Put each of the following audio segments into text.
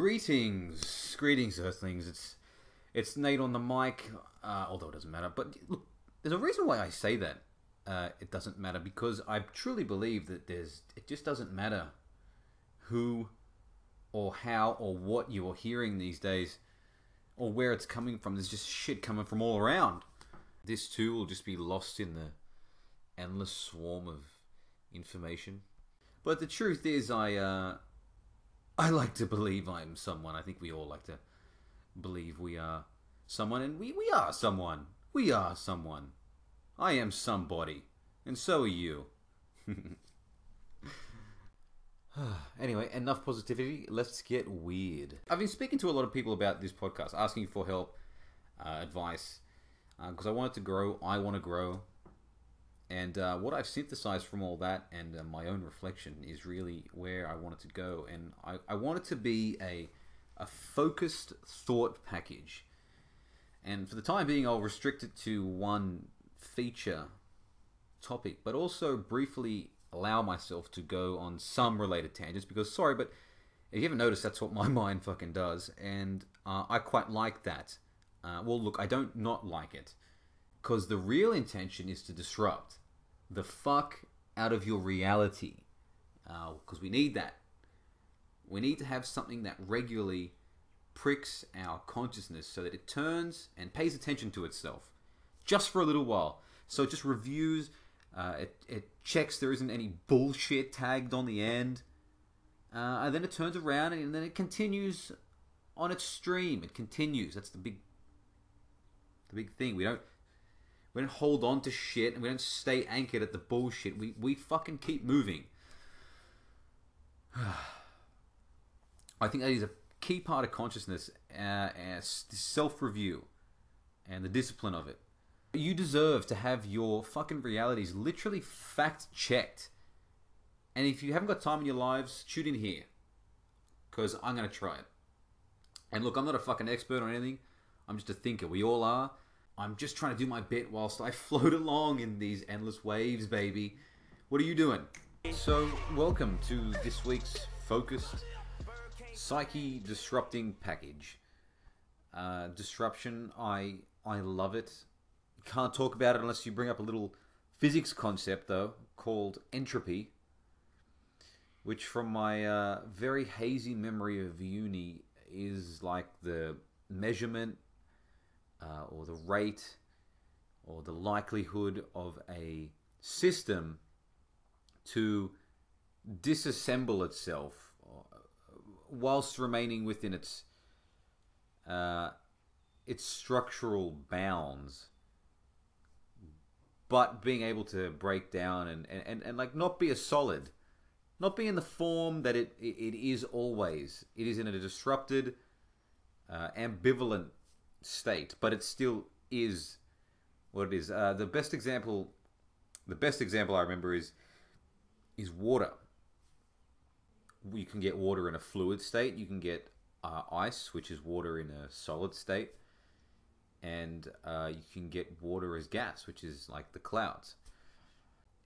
Greetings, greetings, Earthlings. It's it's Nate on the mic. Uh, although it doesn't matter, but look, there's a reason why I say that. Uh, it doesn't matter because I truly believe that there's. It just doesn't matter who, or how, or what you are hearing these days, or where it's coming from. There's just shit coming from all around. This too will just be lost in the endless swarm of information. But the truth is, I uh, I like to believe I'm someone. I think we all like to believe we are someone, and we, we are someone. We are someone. I am somebody, and so are you. anyway, enough positivity. Let's get weird. I've been speaking to a lot of people about this podcast, asking for help, uh, advice, because I want it to grow. I want to grow. And uh, what I've synthesized from all that and uh, my own reflection is really where I want it to go. And I, I want it to be a, a focused thought package. And for the time being, I'll restrict it to one feature topic, but also briefly allow myself to go on some related tangents because, sorry, but if you haven't noticed, that's what my mind fucking does. And uh, I quite like that. Uh, well, look, I don't not like it because the real intention is to disrupt the fuck out of your reality because uh, we need that. We need to have something that regularly pricks our consciousness so that it turns and pays attention to itself just for a little while. So it just reviews, uh, it, it checks there isn't any bullshit tagged on the end, uh, and then it turns around and then it continues on its stream. It continues. That's the big, the big thing. We don't we don't hold on to shit and we don't stay anchored at the bullshit. We we fucking keep moving. I think that is a key part of consciousness, uh, self review, and the discipline of it. You deserve to have your fucking realities literally fact checked. And if you haven't got time in your lives, shoot in here. Because I'm going to try it. And look, I'm not a fucking expert on anything. I'm just a thinker. We all are. I'm just trying to do my bit whilst I float along in these endless waves, baby. What are you doing? So, welcome to this week's focused psyche disrupting package. Uh, disruption, I I love it. Can't talk about it unless you bring up a little physics concept, though, called entropy, which, from my uh, very hazy memory of uni, is like the measurement uh, or the rate or the likelihood of a system to disassemble itself uh, whilst remaining within its uh, its structural bounds but being able to break down and, and, and, and like not be a solid not be in the form that it, it, it is always. It is in a disrupted uh, ambivalent state, but it still is what it is. Uh, the best example, the best example I remember is is water. You can get water in a fluid state. You can get uh, ice, which is water in a solid state, and uh, you can get water as gas, which is like the clouds.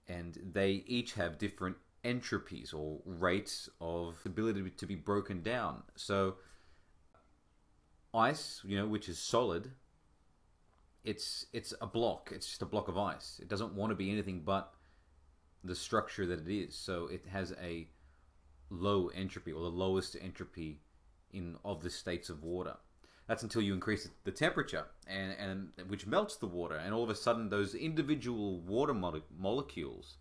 And they each have different entropies or rates of ability to be broken down. So ice, you know, which is solid, it's it's a block. It's just a block of ice. It doesn't want to be anything but the structure that it is. So it has a low entropy or the lowest entropy in of the states of water. That's until you increase the temperature, and, and which melts the water, and all of a sudden those individual water mo- molecules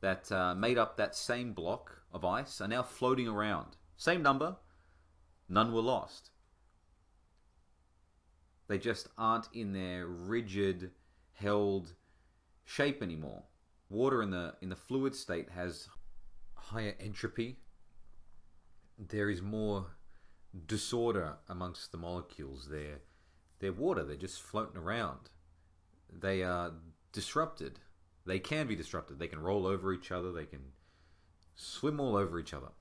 that uh, made up that same block of ice are now floating around. Same number, none were lost. They just aren't in their rigid, held shape anymore. Water in the in the fluid state has higher entropy. There is more disorder amongst the molecules. They're they're water. They're just floating around. They are disrupted. They can be disrupted. They can roll over each other. They can swim all over each other,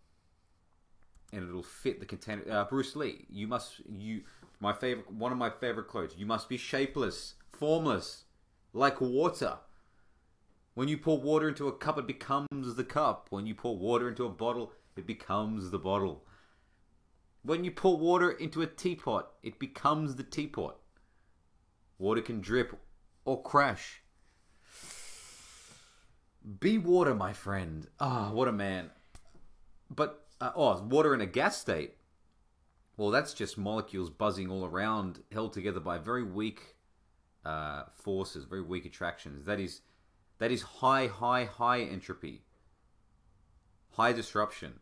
and it'll fit the container. Uh, Bruce Lee, you must you my favorite, one of my favorite quotes. You must be shapeless, formless, like water. When you pour water into a cup, it becomes the cup. When you pour water into a bottle, it becomes the bottle. When you pour water into a teapot, it becomes the teapot. Water can drip or crash. Be water, my friend. Ah, what a man. But, uh, oh, water in a gas state. Well, that's just molecules buzzing all around, held together by very weak uh, forces, very weak attractions. That is, that is high, high, high entropy, high disruption.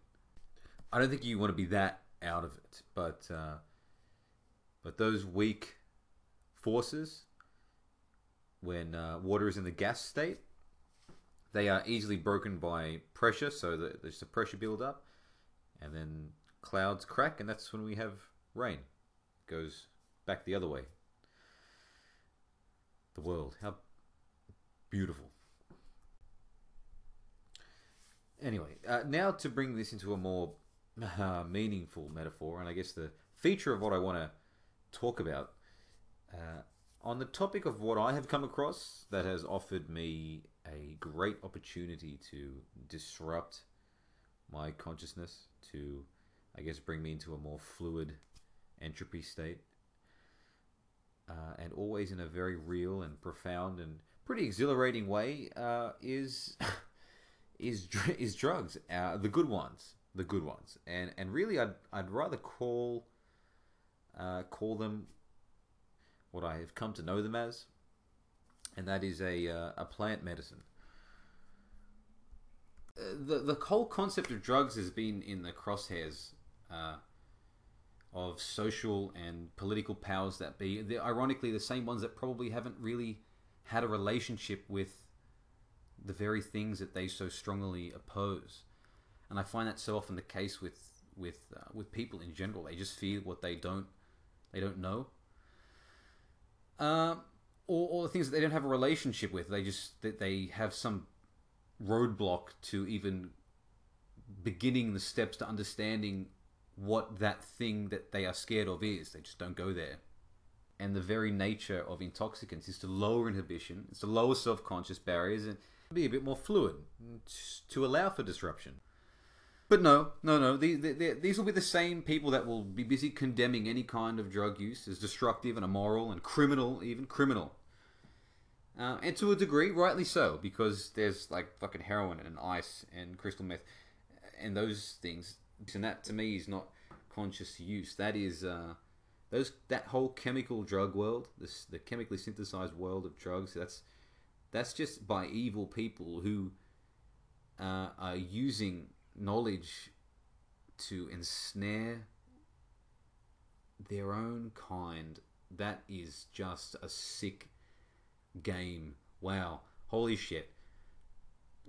I don't think you want to be that out of it, but uh, but those weak forces, when uh, water is in the gas state, they are easily broken by pressure. So there's a pressure build up, and then clouds crack, and that's when we have rain. It goes back the other way. The world, how beautiful. Anyway, uh, now to bring this into a more uh, meaningful metaphor, and I guess the feature of what I want to talk about uh, on the topic of what I have come across that has offered me a great opportunity to disrupt my consciousness, to, I guess, bring me into a more fluid entropy state, uh, and always in a very real and profound and pretty exhilarating way, uh, is. is is drugs, uh, the good ones, the good ones, and and really, I'd I'd rather call uh, call them what I have come to know them as, and that is a uh, a plant medicine. Uh, the the whole concept of drugs has been in the crosshairs uh, of social and political powers that be. They're ironically the same ones that probably haven't really had a relationship with the very things that they so strongly oppose. And I find that so often the case with with uh, with people in general. They just fear what they don't they don't know, uh, or, or the things that they don't have a relationship with. They just that they have some roadblock to even beginning the steps to understanding what that thing that they are scared of is. They just don't go there. And the very nature of intoxicants is to lower inhibition, it's to lower self conscious barriers, and be a bit more fluid to allow for disruption. But no, no, no. These, will be the same people that will be busy condemning any kind of drug use as destructive and immoral and criminal, even criminal. Uh, and to a degree, rightly so, because there's like fucking heroin and ice and crystal meth and those things. And that to me is not conscious use. That is uh, those that whole chemical drug world, this the chemically synthesized world of drugs. That's that's just by evil people who uh, are using knowledge to ensnare their own kind. That is just a sick game. Wow. Holy shit.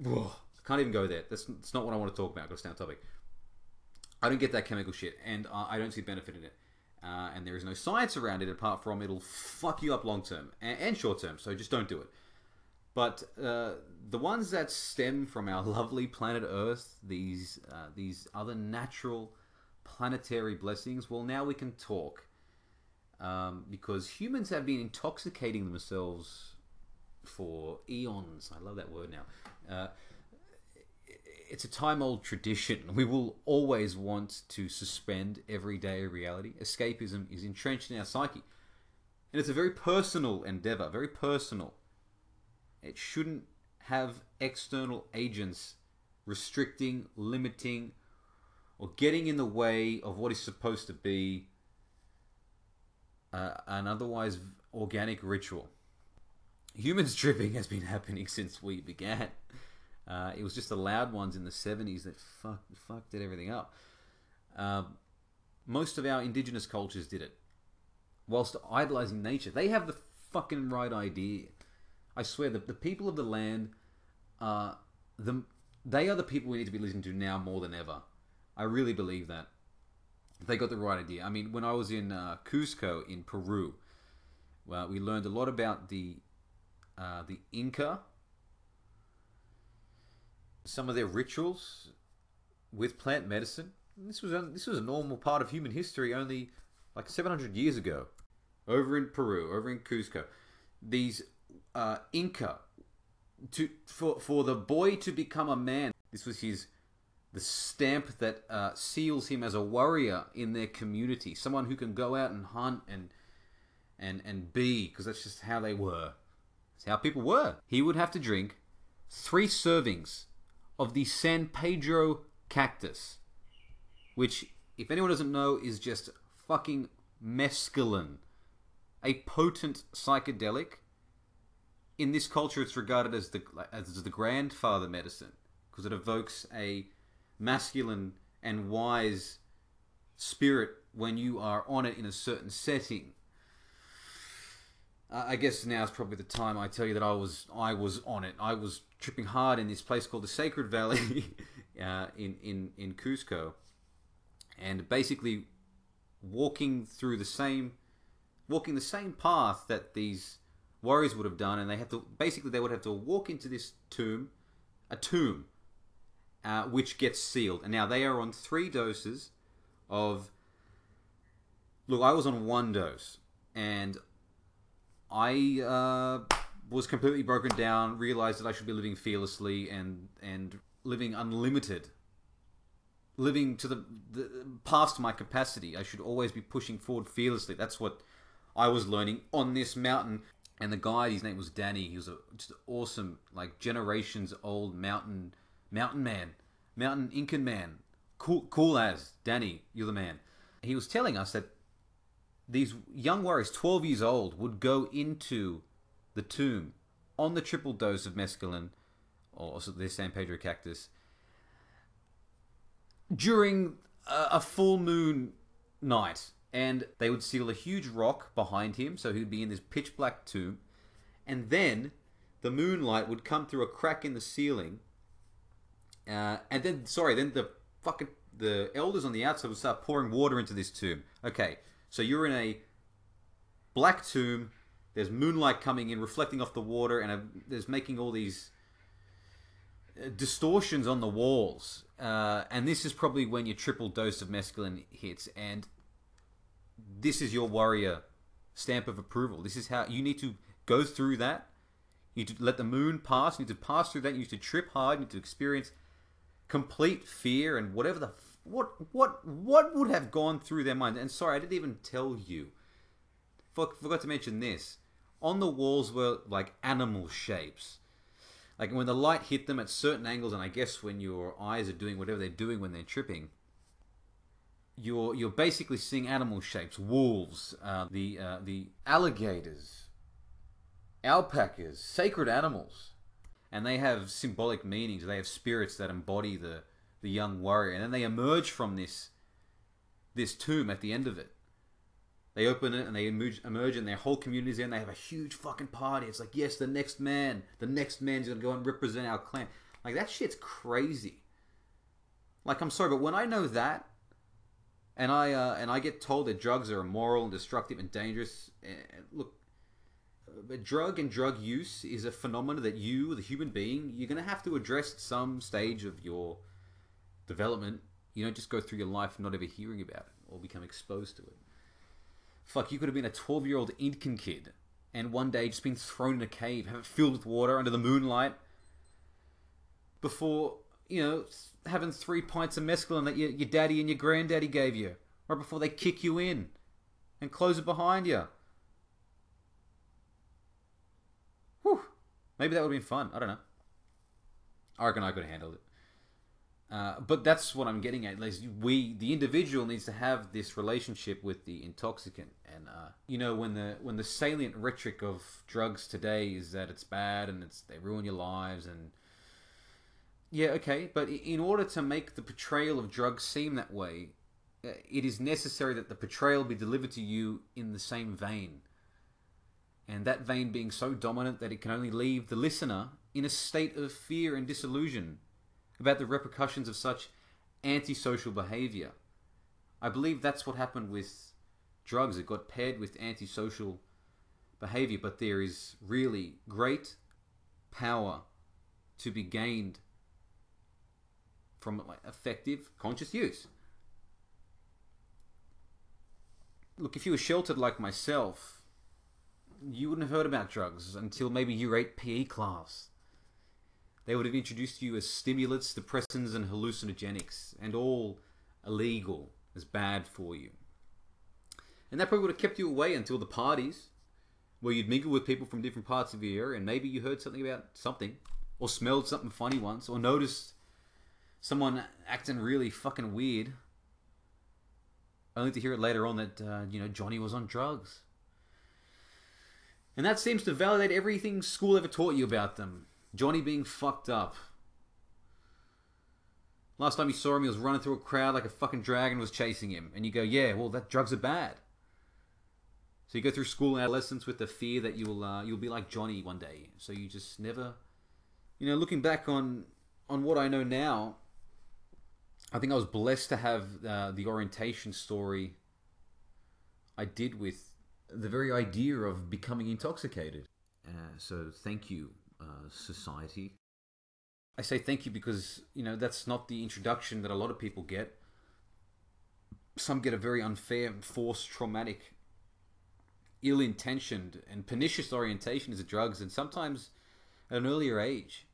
Whoa. Can't even go there. That's, that's not what I want to talk about. Got to stay on topic. I don't get that chemical shit, and uh, I don't see benefit in it. Uh, and there is no science around it apart from it'll fuck you up long term and, and short term. So just don't do it. But uh, the ones that stem from our lovely planet Earth, these uh, these other natural planetary blessings, well, now we can talk. Um, because humans have been intoxicating themselves for eons. I love that word now. It's a time old tradition. We will always want to suspend everyday reality. Escapism is entrenched in our psyche. And it's a very personal endeavor, very personal. It shouldn't have external agents restricting, limiting, or getting in the way of what is supposed to be uh, an otherwise organic ritual. Humans tripping has been happening since we began. Uh, it was just the loud ones in the 70s that fuck, fucked everything up. Uh, most of our indigenous cultures did it. Whilst idolizing nature, they have the fucking right idea. I swear that the people of the land are the they are the people we need to be listening to now more than ever. I really believe that. They got the right idea. I mean, when I was in uh, Cusco in Peru, well, we learned a lot about the uh, the Inca, some of their rituals with plant medicine. This was this was a normal part of human history only like 700 years ago, over in Peru, over in Cusco. These uh, Inca to for for the boy to become a man. This was his the stamp that uh, seals him as a warrior in their community, someone who can go out and hunt and and and be, because that's just how they were. It's how people were. He would have to drink three servings of the San Pedro cactus, which, if anyone doesn't know, is just fucking mescaline, a potent psychedelic. In this culture, it's regarded as the as the grandfather medicine because it evokes a masculine and wise spirit when you are on it in a certain setting. Uh, I guess now is probably the time I tell you that I was I was on it. I was tripping hard in this place called the Sacred Valley uh, in in in Cusco, and basically walking through the same walking the same path that these warriors would have done, and they have to basically they would have to walk into this tomb, a tomb uh, which gets sealed. And now they are on three doses of. Look, I was on one dose, and I uh, was completely broken down. Realized that I should be living fearlessly and and living unlimited, living to the, the past my capacity. I should always be pushing forward fearlessly. That's what I was learning on this mountain. And the guy, his name was Danny. He was a, just awesome, like generations old mountain Mountain Man, Mountain Incan Man, cool, cool as Danny, you're the man. He was telling us that these young warriors, 12 years old, would go into the tomb on the triple dose of mescaline, or the San Pedro cactus, during a, a full moon night. And they would seal a huge rock behind him, so he'd be in this pitch black tomb. And then the moonlight would come through a crack in the ceiling uh, and then, sorry, then the fucking the elders on the outside would start pouring water into this tomb. Okay, so you're in a black tomb. There's moonlight coming in, reflecting off the water, and a, there's making all these uh, distortions on the walls. Uh, and this is probably when your triple dose of mescaline hits, and this is your warrior stamp of approval. This is how you need to go through that. You need to let the moon pass. You need to pass through that. You need to trip hard. You need to experience complete fear and whatever the what what what would have gone through their mind. And sorry, I didn't even tell you. forgot to mention this. On the walls were like animal shapes. Like when the light hit them at certain angles, and I guess when your eyes are doing whatever they're doing when they're tripping, you're you're basically seeing animal shapes, wolves, uh, the uh, the alligators, alpacas, sacred animals and they have symbolic meanings. They have spirits that embody the the young warrior, and then they emerge from this this tomb at the end of it. They open it and they emerge, emerge and their whole community's there and they have a huge fucking party. It's like, yes, the next man, the next man's gonna go and represent our clan. Like that shit's crazy. Like I'm sorry, but when I know that, and I uh, and I get told that drugs are immoral and destructive and dangerous, and look, drug and drug use is a phenomenon that you, the human being, you're to have to address at some stage of your development. You don't just go through your life not ever hearing about it or become exposed to it. Fuck, you could have been a 12 year old Incan kid and one day just been thrown in a cave, have it filled with water under the moonlight before, you know, having three pints of mescaline that your, your daddy and your granddaddy gave you, right before they kick you in and close it behind you. Whew. Maybe that would have been fun. I don't know. I reckon I could have handled it. Uh, but that's what I'm getting at. Like we, the individual, needs to have this relationship with the intoxicant, and uh, you know, when the when the salient rhetoric of drugs today is that it's bad and it's they ruin your lives, and yeah, okay, but in order to make the portrayal of drugs seem that way, uh, it is necessary that the portrayal be delivered to you in the same vein. And that vein being so dominant that it can only leave the listener in a state of fear and disillusion about the repercussions of such antisocial behavior. I believe that's what happened with drugs. It got paired with antisocial behavior, but there is really great power to be gained from effective conscious use. Look, if you were sheltered like myself, you wouldn't have heard about drugs until maybe year 8 PE class. They would have introduced you as stimulants, depressants, and hallucinogenics, and all illegal, as bad for you. And that probably would have kept you away until the parties, where you'd mingle with people from different parts of the area, and maybe you heard something about something, or smelled something funny once, or noticed someone acting really fucking weird, only to hear it later on that, uh, you know, Johnny was on drugs. And that seems to validate everything school ever taught you about them. Johnny being fucked up. Last time you saw him, he was running through a crowd like a fucking dragon was chasing him. And you go, yeah, well, that drugs are bad. So you go through school and adolescence with the fear that you'll uh, you'll be like Johnny one day. So you just never, you know, looking back on on what I know now, I think I was blessed to have uh, the orientation story I did with the very idea of becoming intoxicated. Uh, so thank you, uh, society. I say thank you because you know that's not the introduction that a lot of people get. Some get a very unfair, forced, traumatic ill-intentioned and pernicious orientation to drugs and sometimes at an earlier age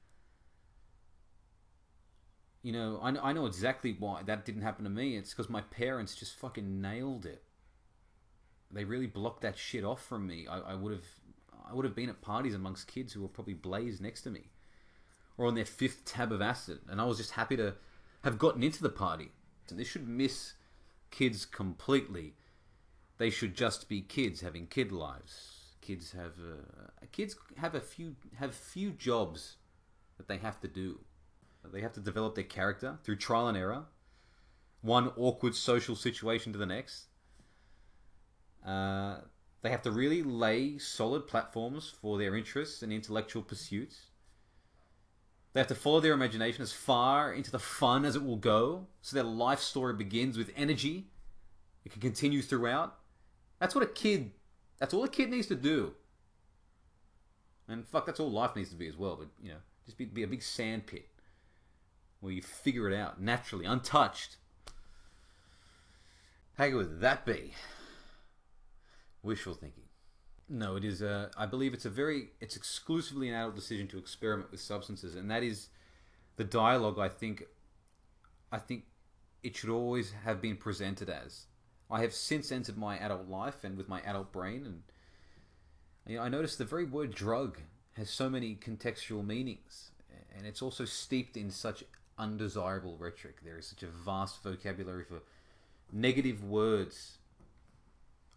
you know I, I know exactly why that didn't happen to me it's because my parents just fucking nailed it they really blocked that shit off from me i, I would have i would have been at parties amongst kids who were probably blazed next to me or on their fifth tab of acid and i was just happy to have gotten into the party and this should miss kids completely they should just be kids having kid lives. Kids have uh, kids have a few have few jobs that they have to do. They have to develop their character through trial and error, one awkward social situation to the next. Uh, they have to really lay solid platforms for their interests and intellectual pursuits. They have to follow their imagination as far into the fun as it will go, so their life story begins with energy. It can continue throughout, that's what a kid. That's all a kid needs to do. And fuck, that's all life needs to be as well. But you know, just be, be a big sandpit where you figure it out naturally, untouched. How good would that be? Wishful thinking. No, it is. A, I believe it's a very. It's exclusively an adult decision to experiment with substances, and that is the dialogue. I think. I think it should always have been presented as I have since entered my adult life and with my adult brain, and you know, I noticed the very word drug has so many contextual meanings, and it's also steeped in such undesirable rhetoric. There is such a vast vocabulary for negative words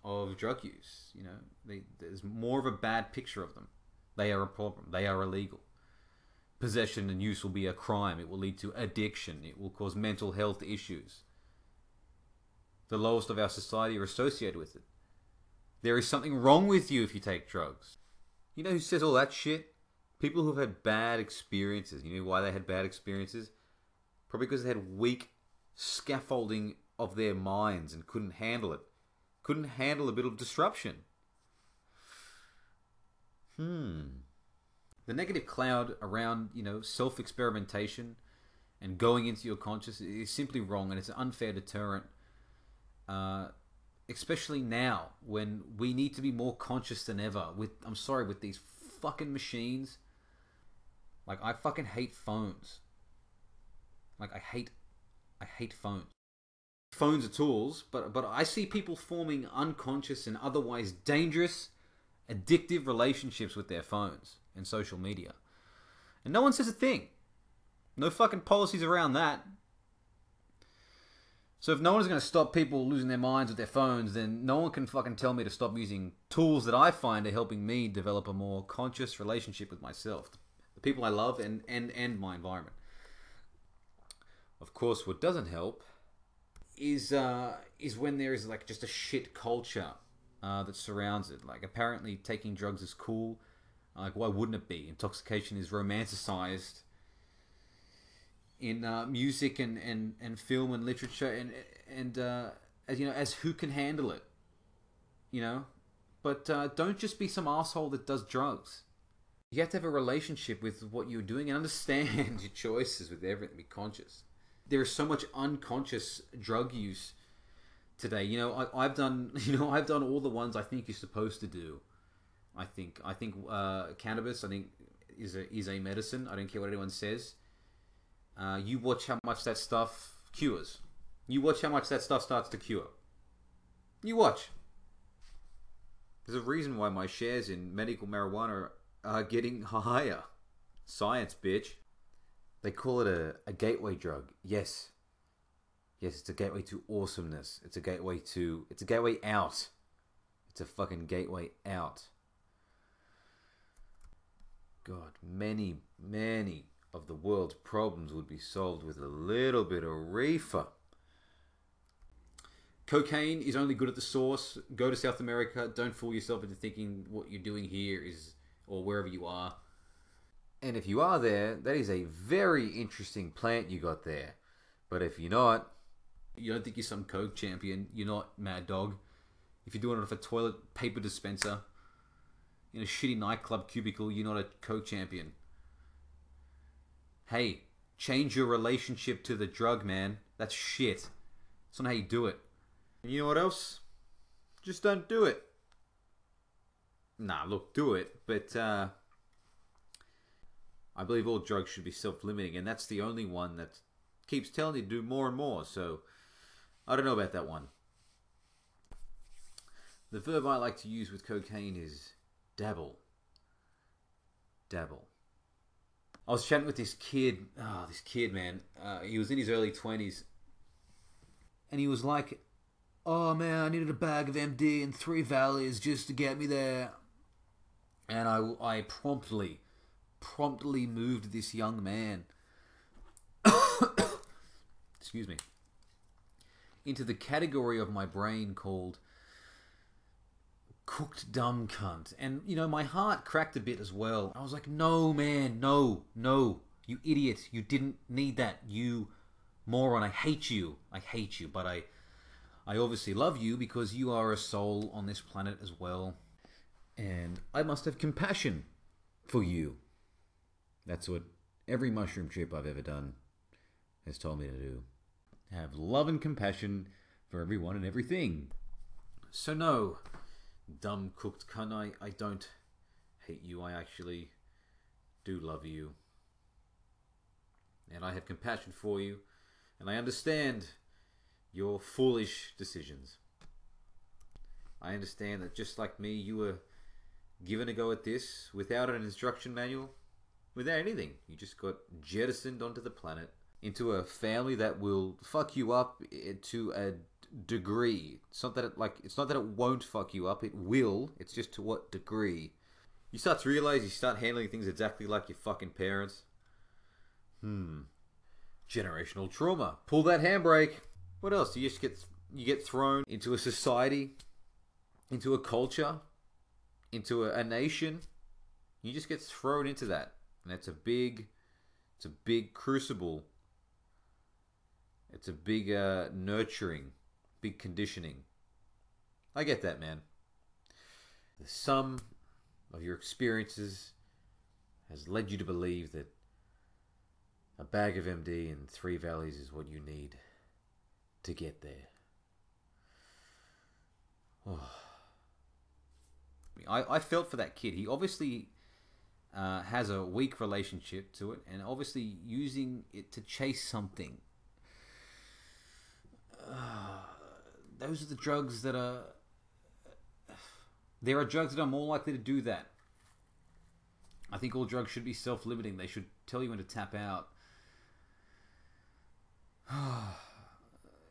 of drug use. You know, they, there's more of a bad picture of them. They are a problem. They are illegal. Possession and use will be a crime. It will lead to addiction. It will cause mental health issues the lowest of our society are associated with it. There is something wrong with you if you take drugs. You know who says all that shit? People who've had bad experiences. You know why they had bad experiences? Probably because they had weak scaffolding of their minds and couldn't handle it. Couldn't handle a bit of disruption. Hmm. The negative cloud around, you know, self experimentation and going into your conscious is simply wrong and it's an unfair deterrent uh, especially now when we need to be more conscious than ever. With I'm sorry, with these fucking machines. Like I fucking hate phones. Like I hate, I hate phones. Phones are tools, but but I see people forming unconscious and otherwise dangerous, addictive relationships with their phones and social media, and no one says a thing. No fucking policies around that. So if no one's going to stop people losing their minds with their phones, then no one can fucking tell me to stop using tools that I find are helping me develop a more conscious relationship with myself, the people I love, and and and my environment. Of course, what doesn't help is uh, is when there is like just a shit culture uh, that surrounds it. Like apparently taking drugs is cool. Like why wouldn't it be? Intoxication is romanticized in uh, music and, and, and film and literature and and uh, as you know as who can handle it, you know, but uh, don't just be some asshole that does drugs. You have to have a relationship with what you're doing and understand your choices with everything. Be conscious. There is so much unconscious drug use today. You know, I, have done you know I've done all the ones I think you're supposed to do. I think I think uh, cannabis. I think is a is a medicine. I don't care what anyone says. Uh, you watch how much that stuff cures. You watch how much that stuff starts to cure. You watch. There's a reason why my shares in medical marijuana are getting higher. Science, bitch. They call it a, a gateway drug. Yes. Yes, it's a gateway to awesomeness. It's a gateway to. It's a gateway out. It's a fucking gateway out. God, many, many of the world's problems would be solved with a little bit of reefer. Cocaine is only good at the source. Go to South America. Don't fool yourself into thinking what you're doing here is, or wherever you are. And if you are there, that is a very interesting plant you got there. But if you're not, you don't think you're some coke champion. You're not Mad Dog. If you're doing it off a toilet paper dispenser in a shitty nightclub cubicle, you're not a coke champion. Hey, change your relationship to the drug, man. That's shit. That's not how you do it. And you know what else? Just don't do it. Nah, look, do it, but uh, I believe all drugs should be self-limiting, and that's the only one that keeps telling you to do more and more. So I don't know about that one. The verb I like to use with cocaine is dabble. Dabble. I was chatting with this kid. Oh, this kid, man. Uh, he was in his early 20s. And he was like, Oh, man, I needed a bag of MD and three valleys just to get me there. And I, I promptly, promptly moved this young man. Excuse me. Into the category of my brain called cooked dumb cunt. And, you know, my heart cracked a bit as well. I was like, no, man, no, no, you idiot. You didn't need that. You moron. I hate you. I hate you. But I, I obviously love you because you are a soul on this planet as well. And I must have compassion for you. That's what every mushroom trip I've ever done has told me to do. Have love and compassion for everyone and everything. So, no, dumb cooked cunt. I, I don't hate you. I actually do love you. And I have compassion for you. And I understand your foolish decisions. I understand that just like me, you were given a go at this without an instruction manual, without anything. You just got jettisoned onto the planet into a family that will fuck you up to a degree. It's not that it like it's not that it won't fuck you up. It will. It's just to what degree. You start to realize you start handling things exactly like your fucking parents. Hmm. Generational trauma. Pull that handbrake. What else? You just get you get thrown into a society, into a culture, into a, a nation. You just get thrown into that, and it's a big, it's a big crucible. It's a big uh, nurturing big conditioning. I get that, man. The sum of your experiences has led you to believe that a bag of MD and three valleys is what you need to get there. Oh. I, I felt for that kid. He obviously uh, has a weak relationship to it and obviously using it to chase something. Uh, those are the drugs that are. There are drugs that are more likely to do that. I think all drugs should be self limiting. They should tell you when to tap out.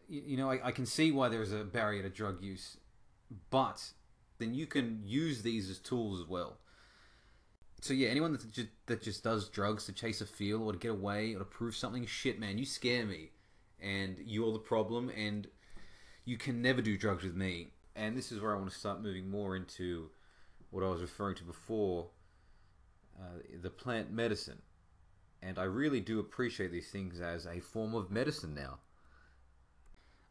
you, know, I, I can see why there's a barrier to drug use, but then you can use these as tools as well. So yeah, anyone that just, that just does drugs to chase a feel or to get away or to prove something, shit, man, you scare me, and you're the problem, and you can never do drugs with me. And this is where I want to start moving more into what I was referring to before uh, the plant medicine. And I really do appreciate these things as a form of medicine now.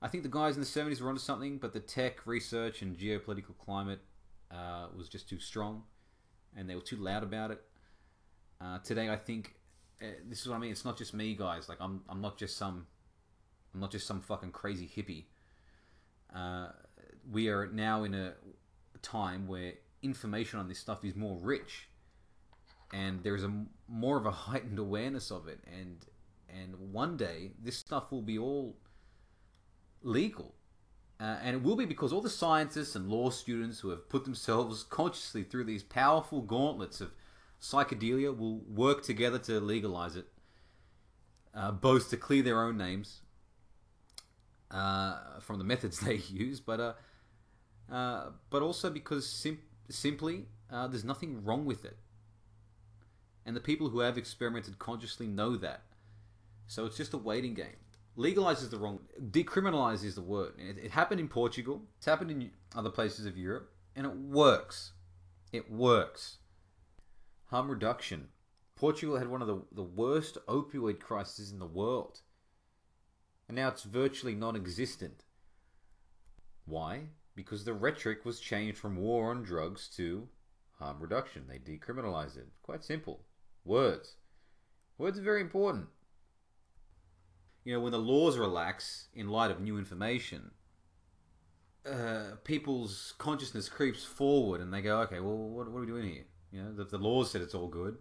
I think the guys in the 70s were onto something, but the tech, research, and geopolitical climate uh, was just too strong, and they were too loud about it. Uh, today, I think uh, this is what I mean. It's not just me, guys. Like I'm, I'm not just some, I'm not just some fucking crazy hippie. Uh, we are now in a time where information on this stuff is more rich. and there is a more of a heightened awareness of it, and and one day this stuff will be all legal. Uh, and it will be because all the scientists and law students who have put themselves consciously through these powerful gauntlets of psychedelia will work together to legalize it, uh, both to clear their own names uh, from the methods they use, but uh, uh, but also because sim- simply uh, there's nothing wrong with it, and the people who have experimented consciously know that. So it's just a waiting game. Legalize is the wrong. Decriminalize is the word. It, it happened in Portugal. It's happened in other places of Europe, and it works. It works. Harm reduction. Portugal had one of the, the worst opioid crises in the world. And now it's virtually non existent. Why? Because the rhetoric was changed from war on drugs to harm reduction. They decriminalized it. Quite simple. Words. Words are very important. You know, when the laws relax in light of new information, uh, people's consciousness creeps forward and they go, okay, well, what, what are we doing here? You know, the, the laws said it's all good.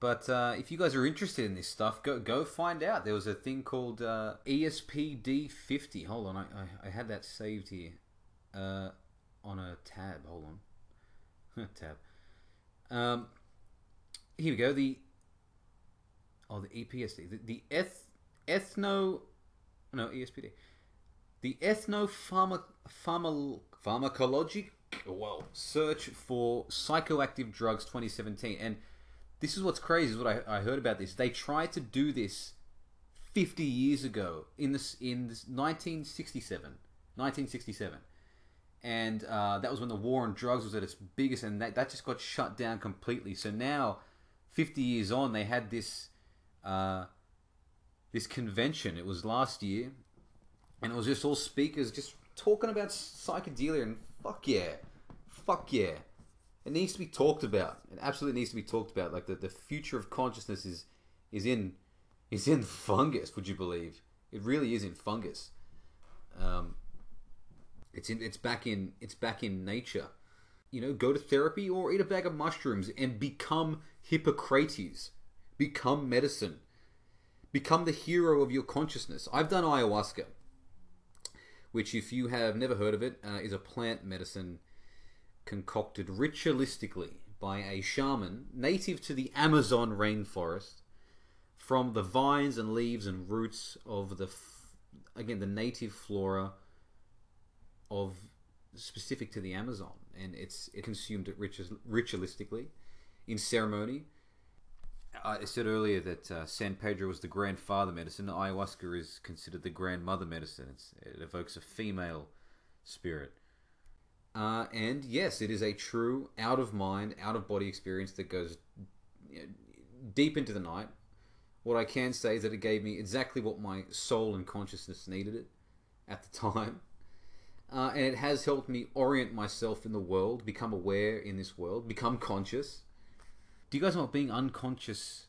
But uh, if you guys are interested in this stuff, go go find out. There was a thing called uh, ESPD fifty. Hold on, I, I, I had that saved here uh, on a tab. Hold on, tab. Um, here we go. The oh, the EPSD, the, the eth, ethno, no ESPD, the ethno pharma, pharma, pharmacologic well search for psychoactive drugs 2017 and this is what's crazy. Is what I, I heard about this. They tried to do this 50 years ago in this in this 1967, 1967, and uh, that was when the war on drugs was at its biggest, and that that just got shut down completely. So now, 50 years on, they had this uh, this convention. It was last year, and it was just all speakers just talking about psychedelia and fuck yeah, fuck yeah it needs to be talked about. It absolutely needs to be talked about. Like the, the future of consciousness is is in is in fungus. Would you believe? It really is in fungus. Um, it's in it's back in it's back in nature. You know, go to therapy or eat a bag of mushrooms and become Hippocrates. Become medicine. Become the hero of your consciousness. I've done ayahuasca, which, if you have never heard of it, uh, is a plant medicine concocted ritualistically by a shaman native to the Amazon rainforest from the vines and leaves and roots of the again the native flora of specific to the Amazon and it's it consumed it ritualistically in ceremony I said earlier that uh, San Pedro was the grandfather medicine. Ayahuasca is considered the grandmother medicine. It's, it evokes a female spirit. Uh, and yes, it is a true out of mind, out of body experience that goes you know, deep into the night. What I can say is that it gave me exactly what my soul and consciousness needed it at the time. Uh, and it has helped me orient myself in the world, become aware in this world, become conscious. Do you guys know what being unconscious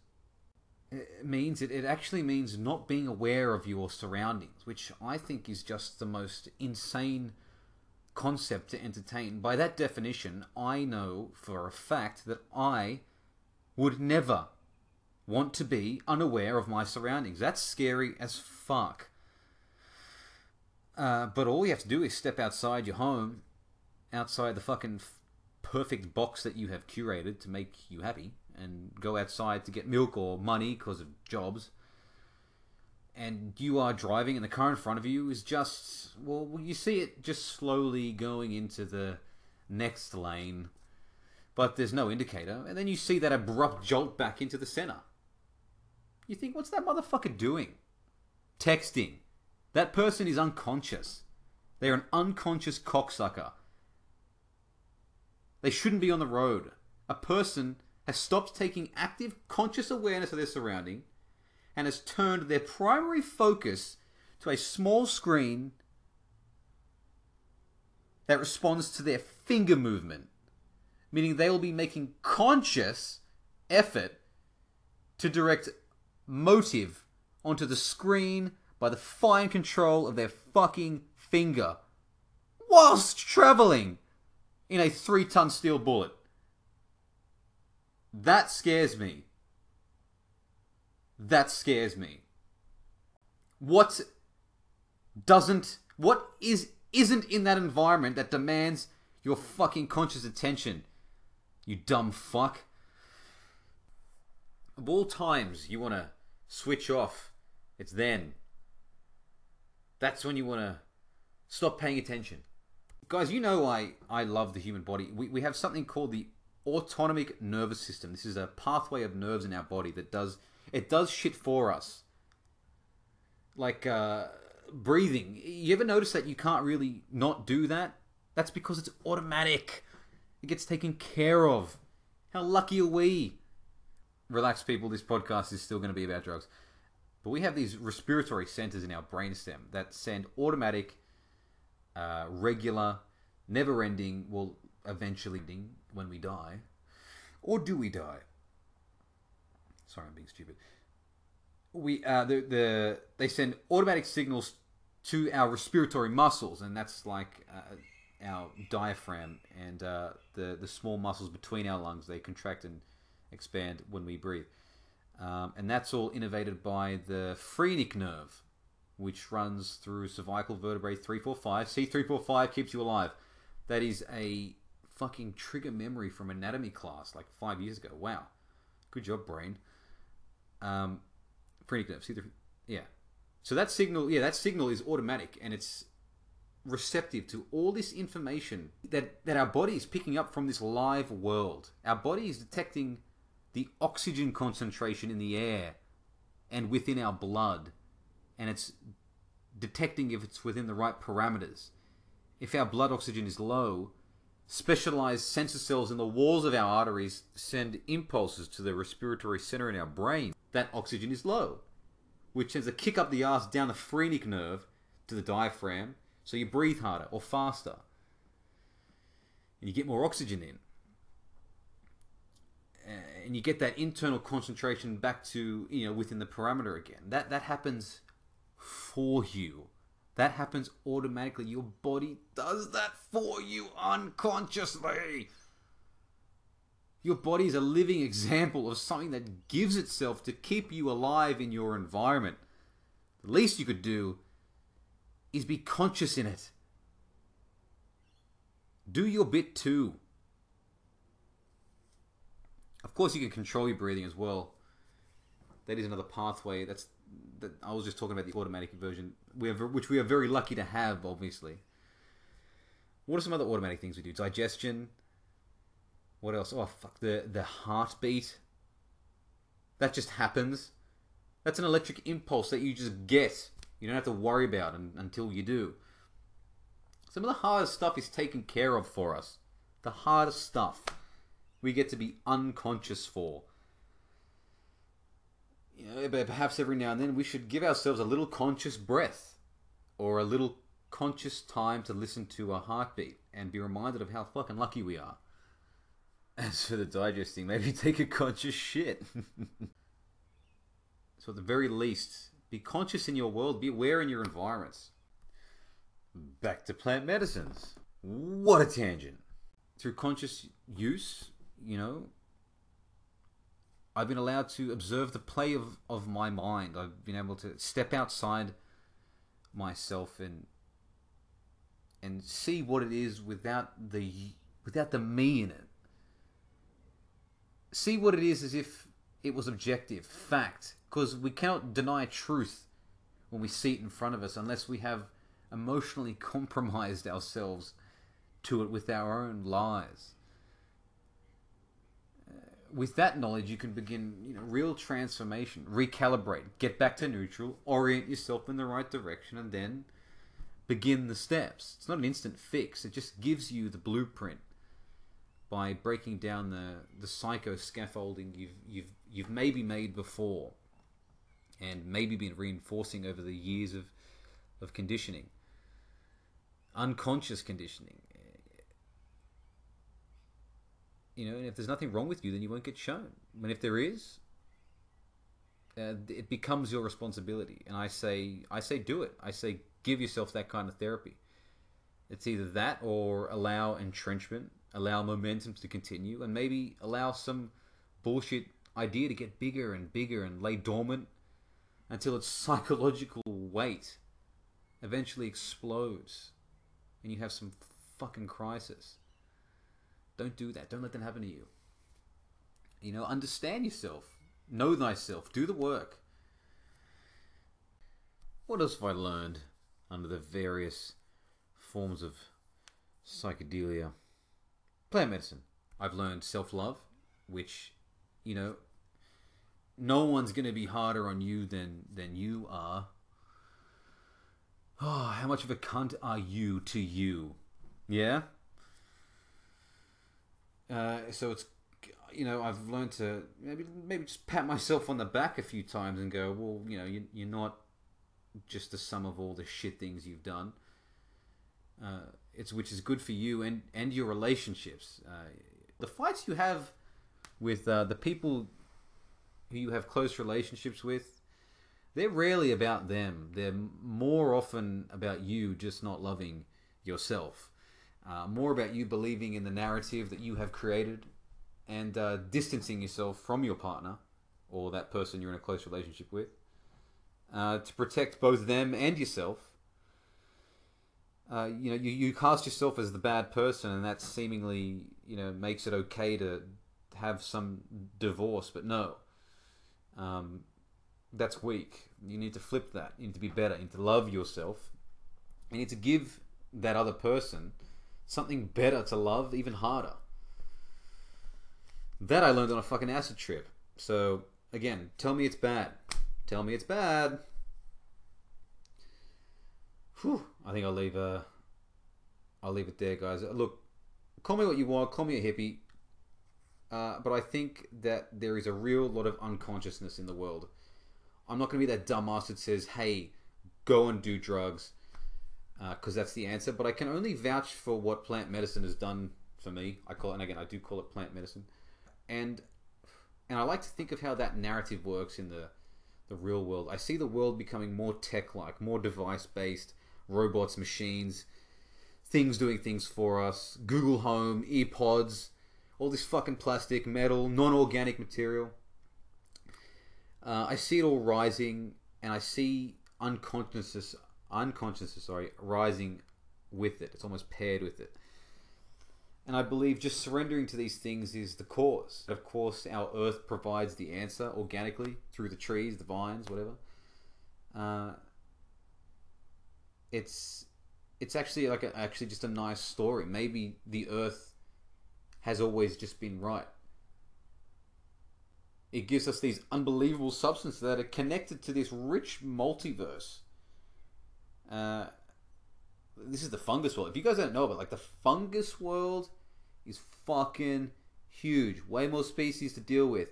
uh, means? It, it actually means not being aware of your surroundings, which I think is just the most insane concept to entertain. By that definition, I know for a fact that I would never want to be unaware of my surroundings. That's scary as fuck. Uh, but all you have to do is step outside your home, outside the fucking perfect box that you have curated to make you happy, and go outside to get milk or money because of jobs. And you are driving and the car in front of you is just well you see it just slowly going into the next lane but there's no indicator. And then you see that abrupt jolt back into the center. You think what's that motherfucker doing? Texting. That person is unconscious. They're an unconscious cocksucker they shouldn't be on the road. A person has stopped taking active conscious awareness of their surrounding and has turned their primary focus to a small screen that responds to their finger movement, meaning they will be making conscious effort to direct motive onto the screen by the fine control of their fucking finger whilst traveling in a three ton steel bullet. That scares me. That scares me. What doesn't what is isn't in that environment that demands your fucking conscious attention? You dumb fuck. Of all times you want to switch off, it's then. That's when you want to stop paying attention. Guys, you know I, I love the human body. We, we have something called the autonomic nervous system. This is a pathway of nerves in our body that does it does shit for us. Like uh, breathing. You ever notice that you can't really not do that? That's because it's automatic. It gets taken care of. How lucky are we? Relax, people. This podcast is still going to be about drugs. But we have these respiratory centers in our brainstem that send automatic, uh, regular, never ending, well, eventually ending when we die. Or do we die? Sorry, I'm being stupid. We uh, the the they send automatic signals to our respiratory muscles, and that's like uh, our diaphragm and uh, the the small muscles between our lungs. They contract and expand when we breathe, um, and that's all innervated by the phrenic nerve, which runs through cervical vertebrae three four five. C three four five keeps you alive. That is a fucking trigger memory from anatomy class like five years ago. Wow, good job, brain. Um, phrenic nerve. C three. Yeah. So that signal, yeah, that signal is automatic and it's receptive to all this information that, that our body is picking up from this live world. Our body is detecting the oxygen concentration in the air and within our blood, and it's detecting if it's within the right parameters. If our blood oxygen is low, specialized sensor cells in the walls of our arteries send impulses to the respiratory center in our brain that oxygen is low, which sends a kick up the ass down the phrenic nerve to the diaphragm, so you breathe harder or faster. And you get more oxygen in. And you get that internal concentration back to, you know, within the parameter again. That that happens for you. That happens automatically. Your body does that for you unconsciously. Your body is a living example of something that gives itself to keep you alive in your environment. The least you could do is be conscious in it. Do your bit too. Of course, you can control your breathing as well. That is another pathway. That's that I was just talking about the automatic version, we have, which we are very lucky to have. Obviously, what are some other automatic things we do? Digestion. What else? Oh fuck the the heartbeat. That just happens. That's an electric impulse that you just get. You don't have to worry about it until you do. Some of the hardest stuff is taken care of for us. The hardest stuff we get to be unconscious for. You know, but perhaps every now and then we should give ourselves a little conscious breath or a little conscious time to listen to a heartbeat and be reminded of how fucking lucky we are. As for the digesting, maybe take a conscious shit. so, at the very least, be conscious in your world, be aware in your environments. Back to plant medicines. What a tangent. Through conscious use, you know, I've been allowed to observe the play of, of my mind. I've been able to step outside myself and and see what it is without the without the me in it. See what it is as if it was objective, fact, because we cannot deny truth when we see it in front of us unless we have emotionally compromised ourselves to it with our own lies with that knowledge, you can begin, you know, real transformation, recalibrate, get back to neutral, orient yourself in the right direction, and then begin the steps. It's not an instant fix. It just gives you the blueprint by breaking down the the psycho scaffolding you've you've you've maybe made before, and maybe been reinforcing over the years of of conditioning, unconscious conditioning you know, and if there's nothing wrong with you, then you won't get shown. And if there is, uh, it becomes your responsibility. And I say, I say, do it. I say, give yourself that kind of therapy. It's either that or allow entrenchment, allow momentum to continue, and maybe allow some bullshit idea to get bigger and bigger and lay dormant until its psychological weight eventually explodes and you have some fucking crisis. Don't do that. Don't let that happen to you. You know, understand yourself. Know thyself. Do the work. What else have I learned under the various forms of psychedelia? Plant medicine. I've learned self love, which, you know, no one's going to be harder on you than, than you are. Oh, how much of a cunt are you to you? Yeah? Uh, so it's you know I've learned to maybe maybe just pat myself on the back a few times and go well you know you, you're not just the sum of all the shit things you've done. Uh, it's which is good for you and and your relationships. Uh, the fights you have with uh, the people who you have close relationships with they're rarely about them. They're more often about you just not loving yourself uh, more about you believing in the narrative that you have created and uh, distancing yourself from your partner or that person you're in a close relationship with uh, to protect both them and yourself. Uh, you know, you, you cast yourself as the bad person, and that seemingly, you know, makes it okay to have some divorce. But no, um, that's weak. You need to flip that. You need to be better. You need to love yourself. You need to give that other person something better to love, even harder. That I learned on a fucking acid trip. So, again, tell me it's bad. Tell me it's bad. Whew. I think I'll leave uh I'll leave it there, guys. Look, call me what you want, call me a hippie. Uh, but I think that there is a real lot of unconsciousness in the world. I'm not going to be that dumbass that says, hey, go and do drugs because uh, that's the answer. But I can only vouch for what plant medicine has done for me. I call it, and again, I do call it plant medicine, and and I like to think of how that narrative works in the the real world. I see the world becoming more tech-like, more device-based, robots, machines, things doing things for us. Google Home, earpods, all this fucking plastic, metal, non-organic material. Uh, I see it all rising, and I see unconsciousness unconsciousness, sorry, rising with it. It's almost paired with it. And I believe just surrendering to these things is the cause. Of course, our earth provides the answer organically through the trees, the vines, whatever. Uh, it's it's actually like a, actually just a nice story. Maybe the earth has always just been right. It gives us these unbelievable substances that are connected to this rich multiverse uh, this is the fungus world. If you guys don't know about like the fungus world is fucking huge. Way more species to deal with.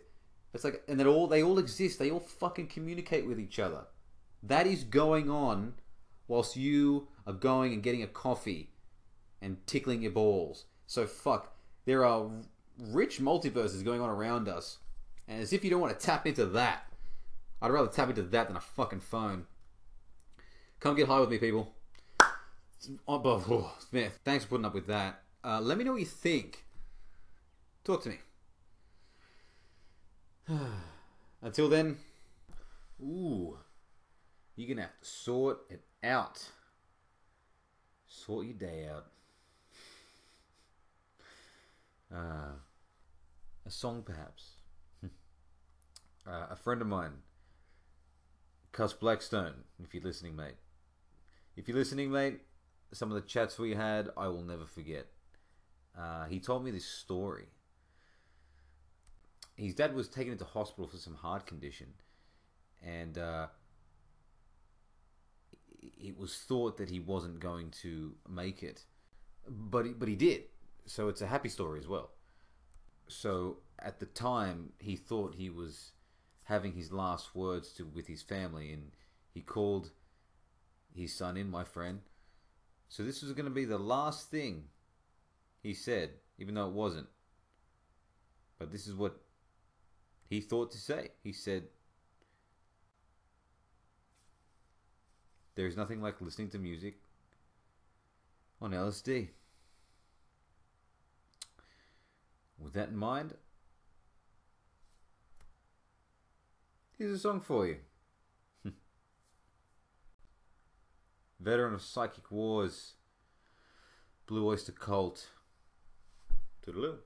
It's like and they all they all exist. They all fucking communicate with each other. That is going on whilst you are going and getting a coffee and tickling your balls. So fuck. There are rich multiverses going on around us. And as if you don't want to tap into that. I'd rather tap into that than a fucking phone. Come get high with me, people. Oh, oh, man, thanks for putting up with that. Uh, let me know what you think. Talk to me. Until then, ooh, you're gonna have to sort it out. Sort your day out. Uh, a song, perhaps. uh, a friend of mine, Cuss Blackstone, if you're listening, mate. If you're listening, mate, some of the chats we had, I will never forget. Uh, he told me this story. His dad was taken into hospital for some heart condition, and uh, it was thought that he wasn't going to make it, but he, but he did. So it's a happy story as well. So at the time, he thought he was having his last words to with his family, and he called his son in, my friend. So this was going to be the last thing he said, even though it wasn't. But this is what he thought to say. He said, There's nothing like listening to music on LSD. With that in mind, Here's a song for you. Veteran of Psychic Wars, Blue Oyster Cult. Toodaloo.